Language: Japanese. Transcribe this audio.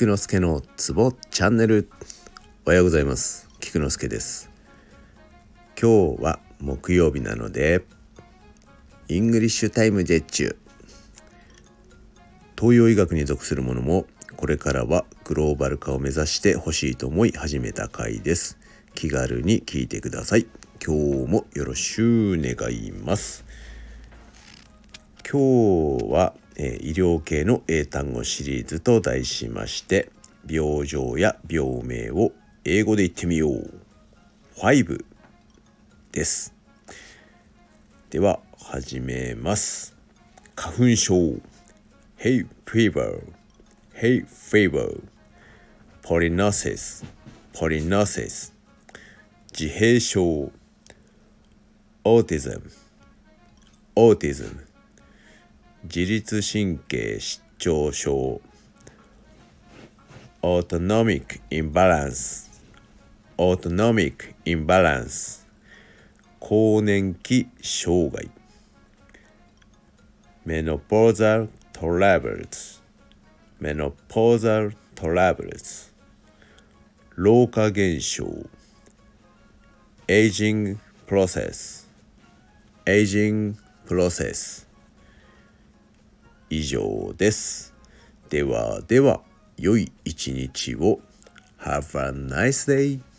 菊之助のツボチャンネル。おはようございます。菊之助です。今日は木曜日なので English time ジェッチュ。東洋医学に属するものもこれからはグローバル化を目指してほしいと思い始めた回です。気軽に聞いてください。今日もよろしゅう願います。今日は、えー、医療系の英単語シリーズと題しまして病状や病名を英語で言ってみよう。5です。では始めます。花粉症。Hey fever. Hey fever. ポリノシスポリノシス自閉症。オーティズムオーティズム自律神経失調症 autonomic imbalance autonomic imbalance 更年期障害 menopausal troubles menopausal troubles 老化現象 aging process aging process 以上です。ではでは、良い一日を。Have a nice day!